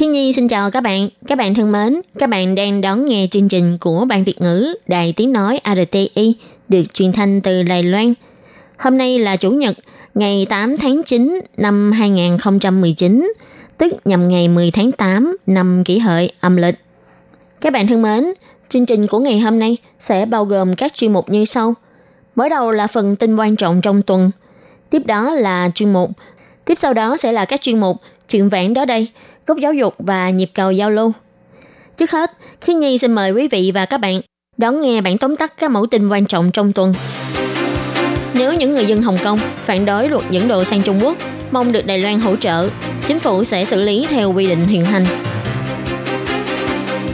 Thiên Nhi xin chào các bạn. Các bạn thân mến, các bạn đang đón nghe chương trình của Ban Việt ngữ Đài Tiếng Nói RTI được truyền thanh từ Đài Loan. Hôm nay là Chủ nhật, ngày 8 tháng 9 năm 2019, tức nhằm ngày 10 tháng 8 năm kỷ hợi âm lịch. Các bạn thân mến, chương trình của ngày hôm nay sẽ bao gồm các chuyên mục như sau. Mở đầu là phần tin quan trọng trong tuần, tiếp đó là chuyên mục, tiếp sau đó sẽ là các chuyên mục chuyện vãn đó đây, góc giáo dục và nhịp cầu giao lưu. Trước hết, Khi Nhi xin mời quý vị và các bạn đón nghe bản tóm tắt các mẫu tin quan trọng trong tuần. Nếu những người dân Hồng Kông phản đối luật dẫn độ sang Trung Quốc, mong được Đài Loan hỗ trợ, chính phủ sẽ xử lý theo quy định hiện hành.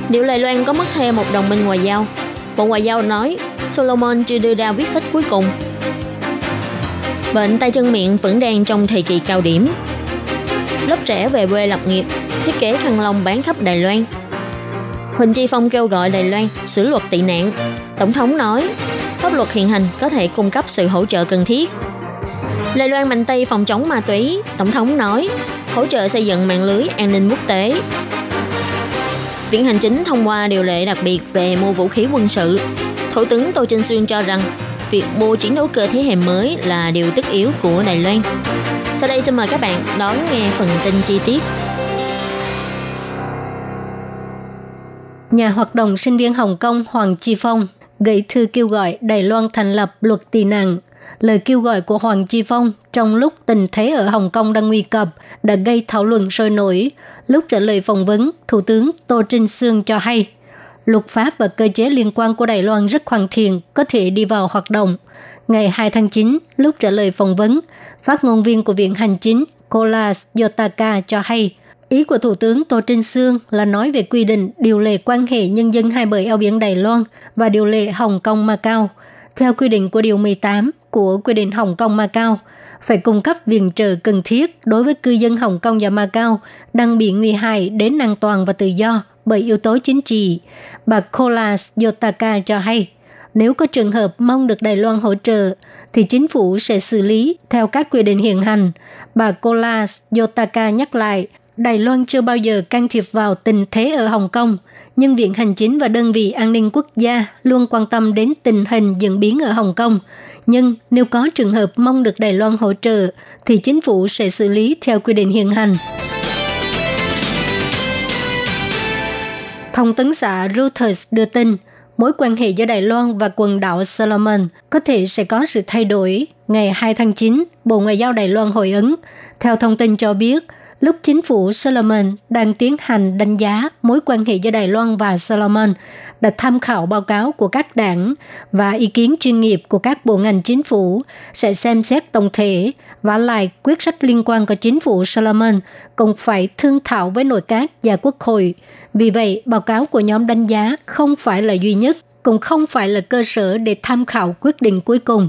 Liệu Đài Loan có mất thêm một đồng minh ngoại giao? Bộ Ngoại giao nói Solomon chưa đưa ra quyết sách cuối cùng. Bệnh tay chân miệng vẫn đang trong thời kỳ cao điểm. Lớp trẻ về quê lập nghiệp, thiết kế khăn lông bán khắp Đài Loan. Huỳnh Chi Phong kêu gọi Đài Loan sửa luật tị nạn. Tổng thống nói, pháp luật hiện hành có thể cung cấp sự hỗ trợ cần thiết. Đài Loan mạnh tay phòng chống ma túy, Tổng thống nói, hỗ trợ xây dựng mạng lưới an ninh quốc tế. Viện Hành Chính thông qua điều lệ đặc biệt về mua vũ khí quân sự. Thủ tướng Tô Trinh Xuyên cho rằng việc mua chiến đấu cơ thế hệ mới là điều tất yếu của Đài Loan. Sau đây xin mời các bạn đón nghe phần tin chi tiết. Nhà hoạt động sinh viên Hồng Kông Hoàng Chi Phong gửi thư kêu gọi Đài Loan thành lập luật tị nạn. Lời kêu gọi của Hoàng Chi Phong trong lúc tình thế ở Hồng Kông đang nguy cập đã gây thảo luận sôi nổi. Lúc trả lời phỏng vấn, Thủ tướng Tô Trinh Sương cho hay, luật pháp và cơ chế liên quan của Đài Loan rất hoàn thiện, có thể đi vào hoạt động. Ngày 2 tháng 9, lúc trả lời phỏng vấn, phát ngôn viên của Viện Hành Chính Kolas Yotaka cho hay, Ý của Thủ tướng Tô Trinh Sương là nói về quy định điều lệ quan hệ nhân dân hai bờ eo biển Đài Loan và điều lệ Hồng Kông Macau. Theo quy định của Điều 18 của quy định Hồng Kông Macau, phải cung cấp viện trợ cần thiết đối với cư dân Hồng Kông và Macau đang bị nguy hại đến an toàn và tự do bởi yếu tố chính trị. Bà Kolas Yotaka cho hay, nếu có trường hợp mong được Đài Loan hỗ trợ, thì chính phủ sẽ xử lý theo các quy định hiện hành. Bà Kola Yotaka nhắc lại, Đài Loan chưa bao giờ can thiệp vào tình thế ở Hồng Kông, nhưng Viện Hành Chính và đơn vị an ninh quốc gia luôn quan tâm đến tình hình diễn biến ở Hồng Kông. Nhưng nếu có trường hợp mong được Đài Loan hỗ trợ, thì chính phủ sẽ xử lý theo quy định hiện hành. Thông tấn xã Reuters đưa tin, mối quan hệ giữa Đài Loan và quần đảo Solomon có thể sẽ có sự thay đổi. Ngày 2 tháng 9, Bộ Ngoại giao Đài Loan hồi ứng. Theo thông tin cho biết, lúc chính phủ Solomon đang tiến hành đánh giá mối quan hệ giữa Đài Loan và Solomon, đã tham khảo báo cáo của các đảng và ý kiến chuyên nghiệp của các bộ ngành chính phủ sẽ xem xét tổng thể và lại quyết sách liên quan của chính phủ Solomon cũng phải thương thảo với nội các và quốc hội. Vì vậy, báo cáo của nhóm đánh giá không phải là duy nhất, cũng không phải là cơ sở để tham khảo quyết định cuối cùng.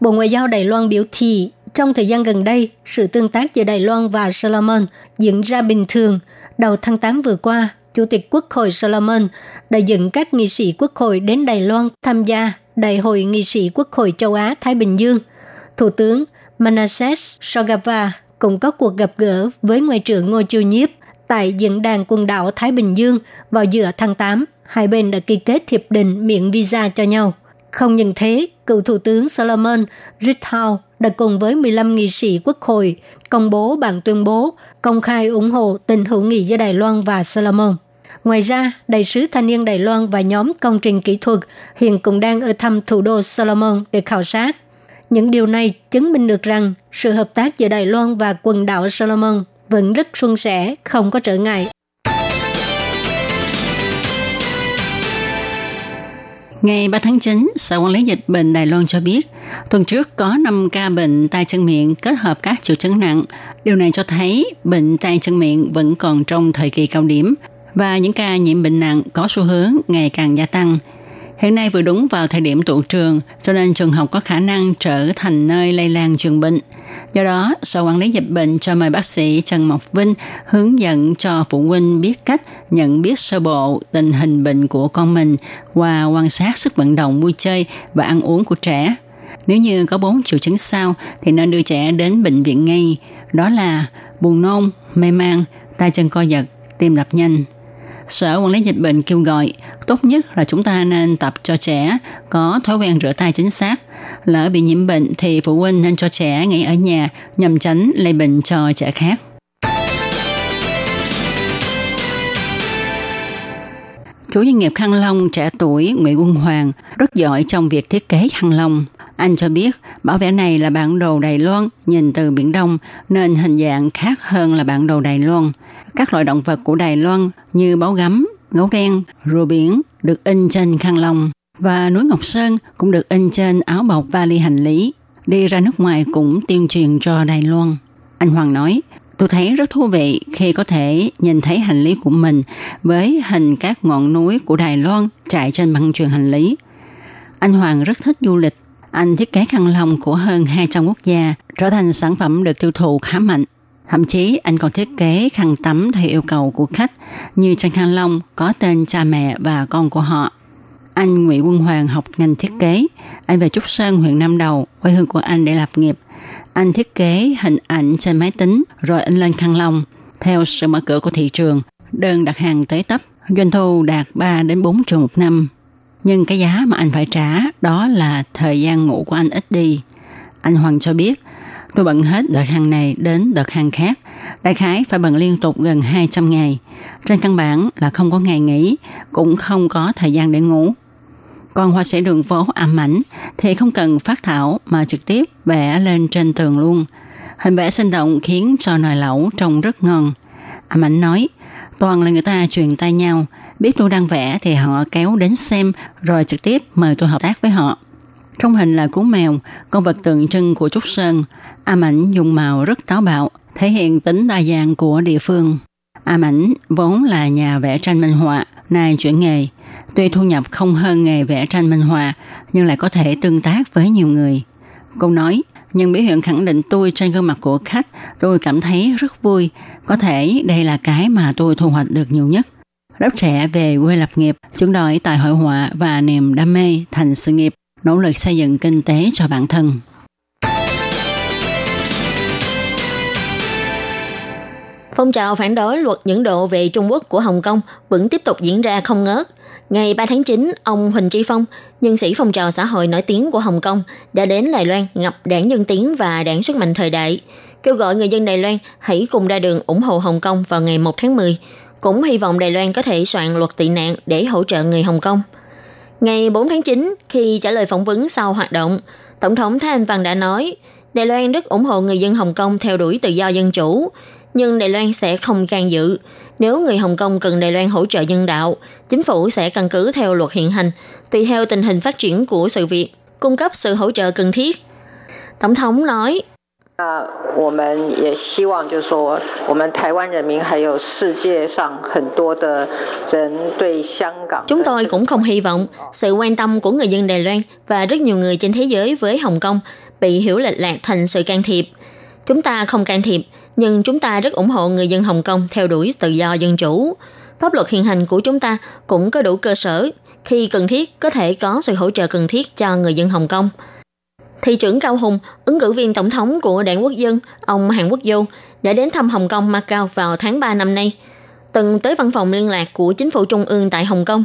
Bộ Ngoại giao Đài Loan biểu thị trong thời gian gần đây, sự tương tác giữa Đài Loan và Solomon diễn ra bình thường. Đầu tháng 8 vừa qua, Chủ tịch Quốc hội Solomon đã dẫn các nghị sĩ Quốc hội đến Đài Loan tham gia Đại hội nghị sĩ Quốc hội châu Á-Thái Bình Dương. Thủ tướng Manasseh Sogava cũng có cuộc gặp gỡ với Ngoại trưởng Ngô Chiêu Nhiếp tại diễn đàn quần đảo Thái Bình Dương vào giữa tháng 8. Hai bên đã ký kết hiệp định miễn visa cho nhau. Không những thế, cựu Thủ tướng Solomon Rithow đã cùng với 15 nghị sĩ quốc hội công bố bản tuyên bố công khai ủng hộ tình hữu nghị giữa Đài Loan và Solomon. Ngoài ra, đại sứ thanh niên Đài Loan và nhóm công trình kỹ thuật hiện cũng đang ở thăm thủ đô Solomon để khảo sát. Những điều này chứng minh được rằng sự hợp tác giữa Đài Loan và quần đảo Solomon vẫn rất suôn sẻ, không có trở ngại. Ngày 3 tháng 9, Sở Quản lý Dịch bệnh Đài Loan cho biết, Tuần trước có 5 ca bệnh tay chân miệng kết hợp các triệu chứng nặng. Điều này cho thấy bệnh tay chân miệng vẫn còn trong thời kỳ cao điểm và những ca nhiễm bệnh nặng có xu hướng ngày càng gia tăng. Hiện nay vừa đúng vào thời điểm tụ trường, cho nên trường học có khả năng trở thành nơi lây lan truyền bệnh. Do đó, Sở Quản lý Dịch bệnh cho mời bác sĩ Trần Mộc Vinh hướng dẫn cho phụ huynh biết cách nhận biết sơ bộ tình hình bệnh của con mình qua quan sát sức vận động vui chơi và ăn uống của trẻ. Nếu như có bốn triệu chứng sau thì nên đưa trẻ đến bệnh viện ngay. Đó là buồn nôn, mê man, tay chân co giật, tim đập nhanh. Sở Quản lý Dịch bệnh kêu gọi, tốt nhất là chúng ta nên tập cho trẻ có thói quen rửa tay chính xác. Lỡ bị nhiễm bệnh thì phụ huynh nên cho trẻ nghỉ ở nhà nhằm tránh lây bệnh cho trẻ khác. Chủ doanh nghiệp khăn Long trẻ tuổi Nguyễn Quân Hoàng rất giỏi trong việc thiết kế khăn Long. Anh cho biết, bảo vẽ này là bản đồ Đài Loan, nhìn từ Biển Đông, nên hình dạng khác hơn là bản đồ Đài Loan. Các loại động vật của Đài Loan như báo gấm, gấu đen, rùa biển được in trên khăn lông và núi Ngọc Sơn cũng được in trên áo bọc vali hành lý. Đi ra nước ngoài cũng tuyên truyền cho Đài Loan. Anh Hoàng nói, tôi thấy rất thú vị khi có thể nhìn thấy hành lý của mình với hình các ngọn núi của Đài Loan trải trên băng truyền hành lý. Anh Hoàng rất thích du lịch anh thiết kế khăn lông của hơn 200 quốc gia trở thành sản phẩm được tiêu thụ khá mạnh. Thậm chí anh còn thiết kế khăn tắm theo yêu cầu của khách như trên khăn lông có tên cha mẹ và con của họ. Anh Nguyễn Quân Hoàng học ngành thiết kế. Anh về Trúc Sơn, huyện Nam Đầu, quê hương của anh để lập nghiệp. Anh thiết kế hình ảnh trên máy tính rồi in lên khăn lông. Theo sự mở cửa của thị trường, đơn đặt hàng tới tấp, doanh thu đạt 3 đến 4 triệu một năm. Nhưng cái giá mà anh phải trả đó là thời gian ngủ của anh ít đi. Anh Hoàng cho biết, tôi bận hết đợt hàng này đến đợt hàng khác. Đại khái phải bận liên tục gần 200 ngày. Trên căn bản là không có ngày nghỉ, cũng không có thời gian để ngủ. Còn họa sĩ đường phố ảm ảnh thì không cần phát thảo mà trực tiếp vẽ lên trên tường luôn. Hình vẽ sinh động khiến cho nồi lẩu trông rất ngon. Ảm ảnh nói, toàn là người ta truyền tay nhau, biết tôi đang vẽ thì họ kéo đến xem rồi trực tiếp mời tôi hợp tác với họ. Trong hình là cú mèo, con vật tượng trưng của Trúc Sơn. A ảnh dùng màu rất táo bạo, thể hiện tính đa dạng của địa phương. A ảnh vốn là nhà vẽ tranh minh họa, nay chuyển nghề. Tuy thu nhập không hơn nghề vẽ tranh minh họa, nhưng lại có thể tương tác với nhiều người. Cô nói, nhưng biểu hiện khẳng định tôi trên gương mặt của khách, tôi cảm thấy rất vui. Có thể đây là cái mà tôi thu hoạch được nhiều nhất lớp trẻ về quê lập nghiệp, chuyển đổi tài hội họa và niềm đam mê thành sự nghiệp, nỗ lực xây dựng kinh tế cho bản thân. Phong trào phản đối luật những độ về Trung Quốc của Hồng Kông vẫn tiếp tục diễn ra không ngớt. Ngày 3 tháng 9, ông Huỳnh Tri Phong, nhân sĩ phong trào xã hội nổi tiếng của Hồng Kông, đã đến Đài Loan ngập đảng Dân Tiến và đảng Sức mạnh thời đại, kêu gọi người dân Đài Loan hãy cùng ra đường ủng hộ Hồng Kông vào ngày 1 tháng 10, cũng hy vọng Đài Loan có thể soạn luật tị nạn để hỗ trợ người Hồng Kông. Ngày 4 tháng 9, khi trả lời phỏng vấn sau hoạt động, Tổng thống Thái Anh Văn đã nói, Đài Loan rất ủng hộ người dân Hồng Kông theo đuổi tự do dân chủ, nhưng Đài Loan sẽ không can dự. Nếu người Hồng Kông cần Đài Loan hỗ trợ nhân đạo, chính phủ sẽ căn cứ theo luật hiện hành, tùy theo tình hình phát triển của sự việc, cung cấp sự hỗ trợ cần thiết. Tổng thống nói, 那我们也希望，就是说，我们台湾人民还有世界上很多的人对香港。Chúng tôi cũng không hy vọng sự quan tâm của người dân Đài Loan và rất nhiều người trên thế giới với Hồng Kông bị hiểu lệch lạc thành sự can thiệp. Chúng ta không can thiệp, nhưng chúng ta rất ủng hộ người dân Hồng Kông theo đuổi tự do dân chủ. Pháp luật hiện hành của chúng ta cũng có đủ cơ sở khi cần thiết có thể có sự hỗ trợ cần thiết cho người dân Hồng Kông. Thị trưởng Cao Hùng, ứng cử viên tổng thống của đảng quốc dân, ông Hàn Quốc Du, đã đến thăm Hồng Kông Macau vào tháng 3 năm nay, từng tới văn phòng liên lạc của chính phủ trung ương tại Hồng Kông.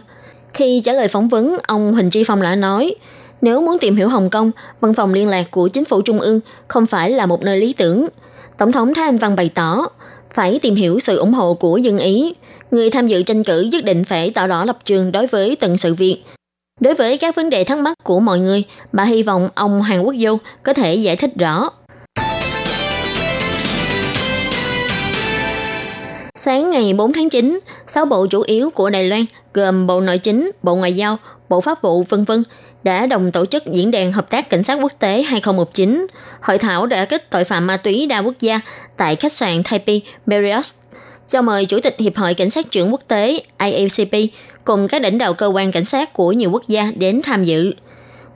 Khi trả lời phỏng vấn, ông Huỳnh Tri Phong đã nói, nếu muốn tìm hiểu Hồng Kông, văn phòng liên lạc của chính phủ trung ương không phải là một nơi lý tưởng. Tổng thống Thái Anh Văn bày tỏ, phải tìm hiểu sự ủng hộ của dân Ý. Người tham dự tranh cử nhất định phải tỏ rõ lập trường đối với từng sự việc, Đối với các vấn đề thắc mắc của mọi người, bà hy vọng ông Hàn Quốc Du có thể giải thích rõ. Sáng ngày 4 tháng 9, 6 bộ chủ yếu của Đài Loan gồm Bộ Nội chính, Bộ Ngoại giao, Bộ Pháp vụ vân vân đã đồng tổ chức diễn đàn hợp tác cảnh sát quốc tế 2019. Hội thảo đã kích tội phạm ma túy đa quốc gia tại khách sạn Taipei Marriott cho mời Chủ tịch Hiệp hội Cảnh sát trưởng quốc tế IACP cùng các lãnh đạo cơ quan cảnh sát của nhiều quốc gia đến tham dự.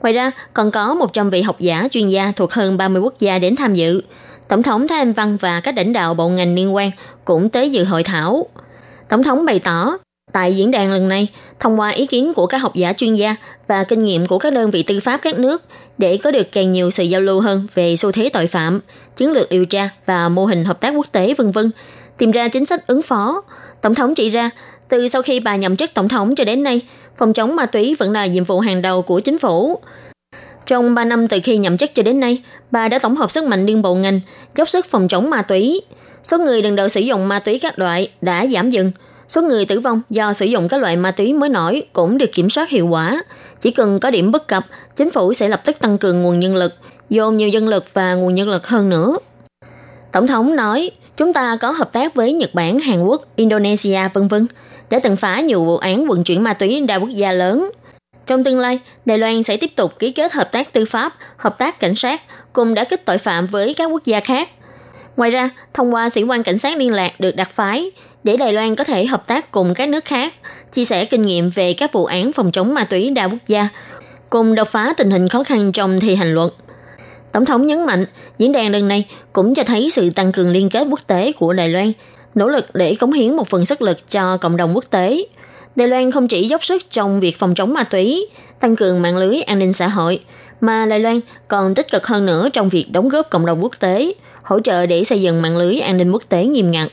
Ngoài ra, còn có 100 vị học giả chuyên gia thuộc hơn 30 quốc gia đến tham dự. Tổng thống Thái Anh Văn và các lãnh đạo bộ ngành liên quan cũng tới dự hội thảo. Tổng thống bày tỏ, tại diễn đàn lần này, thông qua ý kiến của các học giả chuyên gia và kinh nghiệm của các đơn vị tư pháp các nước để có được càng nhiều sự giao lưu hơn về xu thế tội phạm, chiến lược điều tra và mô hình hợp tác quốc tế vân vân, tìm ra chính sách ứng phó. Tổng thống chỉ ra, từ sau khi bà nhậm chức tổng thống cho đến nay, phòng chống ma túy vẫn là nhiệm vụ hàng đầu của chính phủ. Trong 3 năm từ khi nhậm chức cho đến nay, bà đã tổng hợp sức mạnh liên bộ ngành, dốc sức phòng chống ma túy. Số người lần đầu sử dụng ma túy các loại đã giảm dần. Số người tử vong do sử dụng các loại ma túy mới nổi cũng được kiểm soát hiệu quả. Chỉ cần có điểm bất cập, chính phủ sẽ lập tức tăng cường nguồn nhân lực, dồn nhiều nhân lực và nguồn nhân lực hơn nữa. Tổng thống nói, chúng ta có hợp tác với Nhật Bản, Hàn Quốc, Indonesia vân vân đã từng phá nhiều vụ án vận chuyển ma túy đa quốc gia lớn. Trong tương lai, Đài Loan sẽ tiếp tục ký kết hợp tác tư pháp, hợp tác cảnh sát cùng đã kích tội phạm với các quốc gia khác. Ngoài ra, thông qua sĩ quan cảnh sát liên lạc được đặt phái, để Đài Loan có thể hợp tác cùng các nước khác, chia sẻ kinh nghiệm về các vụ án phòng chống ma túy đa quốc gia, cùng đột phá tình hình khó khăn trong thi hành luật. Tổng thống nhấn mạnh, diễn đàn lần này cũng cho thấy sự tăng cường liên kết quốc tế của Đài Loan, nỗ lực để cống hiến một phần sức lực cho cộng đồng quốc tế. Đài Loan không chỉ dốc sức trong việc phòng chống ma túy, tăng cường mạng lưới an ninh xã hội, mà Đài Loan còn tích cực hơn nữa trong việc đóng góp cộng đồng quốc tế, hỗ trợ để xây dựng mạng lưới an ninh quốc tế nghiêm ngặt.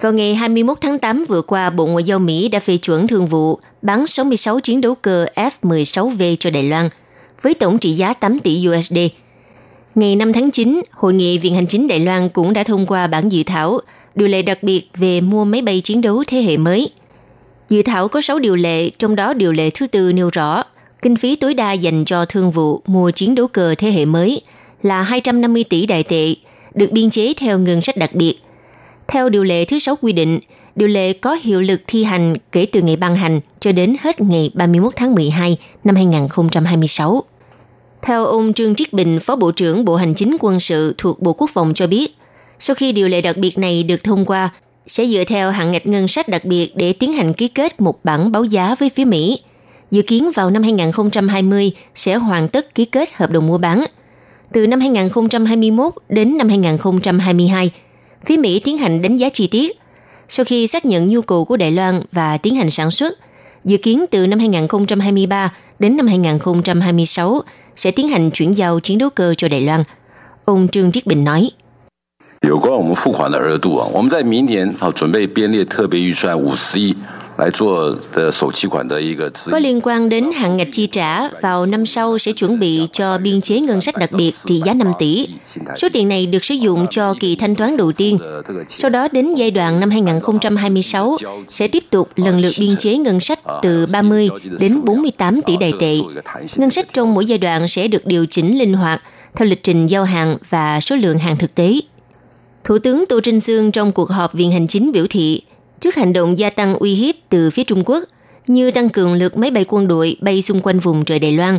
Vào ngày 21 tháng 8 vừa qua, Bộ Ngoại giao Mỹ đã phê chuẩn thương vụ bán 66 chiến đấu cơ F-16V cho Đài Loan với tổng trị giá 8 tỷ USD. Ngày 5 tháng 9, Hội nghị Viện Hành chính Đài Loan cũng đã thông qua bản dự thảo điều lệ đặc biệt về mua máy bay chiến đấu thế hệ mới. Dự thảo có 6 điều lệ, trong đó điều lệ thứ tư nêu rõ kinh phí tối đa dành cho thương vụ mua chiến đấu cơ thế hệ mới là 250 tỷ đại tệ, được biên chế theo ngân sách đặc biệt. Theo điều lệ thứ 6 quy định, điều lệ có hiệu lực thi hành kể từ ngày ban hành cho đến hết ngày 31 tháng 12 năm 2026. Theo ông Trương Triết Bình, Phó Bộ trưởng Bộ Hành chính quân sự thuộc Bộ Quốc phòng cho biết, sau khi điều lệ đặc biệt này được thông qua, sẽ dựa theo hạn ngạch ngân sách đặc biệt để tiến hành ký kết một bản báo giá với phía Mỹ. Dự kiến vào năm 2020 sẽ hoàn tất ký kết hợp đồng mua bán. Từ năm 2021 đến năm 2022, phía Mỹ tiến hành đánh giá chi tiết. Sau khi xác nhận nhu cầu của Đài Loan và tiến hành sản xuất, dự kiến từ năm 2023 đến năm 2026 sẽ tiến hành chuyển giao chiến đấu cơ cho Đài Loan. Ông Trương Triết Bình nói. 有关我们付款的额度啊，我们在明年好准备编列特别预算五十亿 Có liên quan đến hạn ngạch chi trả, vào năm sau sẽ chuẩn bị cho biên chế ngân sách đặc biệt trị giá 5 tỷ. Số tiền này được sử dụng cho kỳ thanh toán đầu tiên. Sau đó đến giai đoạn năm 2026 sẽ tiếp tục lần lượt biên chế ngân sách từ 30 đến 48 tỷ đại tệ. Ngân sách trong mỗi giai đoạn sẽ được điều chỉnh linh hoạt theo lịch trình giao hàng và số lượng hàng thực tế. Thủ tướng Tô Trinh Sương trong cuộc họp Viện Hành Chính biểu thị, trước hành động gia tăng uy hiếp từ phía Trung Quốc, như tăng cường lượt máy bay quân đội bay xung quanh vùng trời Đài Loan.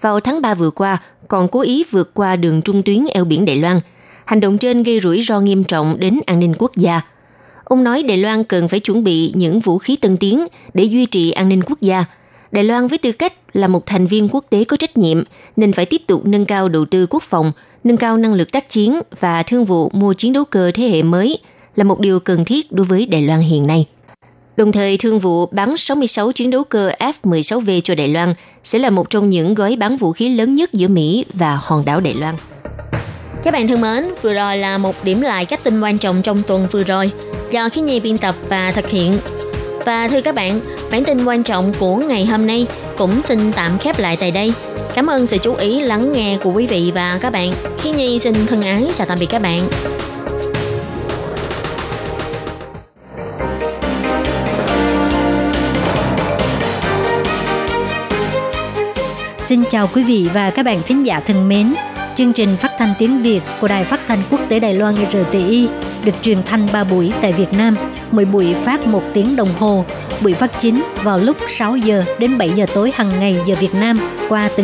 Vào tháng 3 vừa qua, còn cố ý vượt qua đường trung tuyến eo biển Đài Loan. Hành động trên gây rủi ro nghiêm trọng đến an ninh quốc gia. Ông nói Đài Loan cần phải chuẩn bị những vũ khí tân tiến để duy trì an ninh quốc gia. Đài Loan với tư cách là một thành viên quốc tế có trách nhiệm nên phải tiếp tục nâng cao đầu tư quốc phòng, nâng cao năng lực tác chiến và thương vụ mua chiến đấu cơ thế hệ mới – là một điều cần thiết đối với Đài Loan hiện nay. Đồng thời, thương vụ bán 66 chiến đấu cơ F-16V cho Đài Loan sẽ là một trong những gói bán vũ khí lớn nhất giữa Mỹ và hòn đảo Đài Loan. Các bạn thân mến, vừa rồi là một điểm lại các tin quan trọng trong tuần vừa rồi do khi nhi biên tập và thực hiện. Và thưa các bạn, bản tin quan trọng của ngày hôm nay cũng xin tạm khép lại tại đây. Cảm ơn sự chú ý lắng nghe của quý vị và các bạn. Khi nhi xin thân ái chào tạm biệt các bạn. Xin chào quý vị và các bạn thính giả thân mến. chương trình phát thanh tiếng Việt của Đài Phát thanh Quốc tế Đài Loan RTI được truyền thanh 3 buổi tại Việt Nam, mỗi buổi phát 1 tiếng đồng hồ. Buổi phát chính vào lúc 6 giờ đến 7 giờ tối hàng ngày giờ Việt Nam qua từng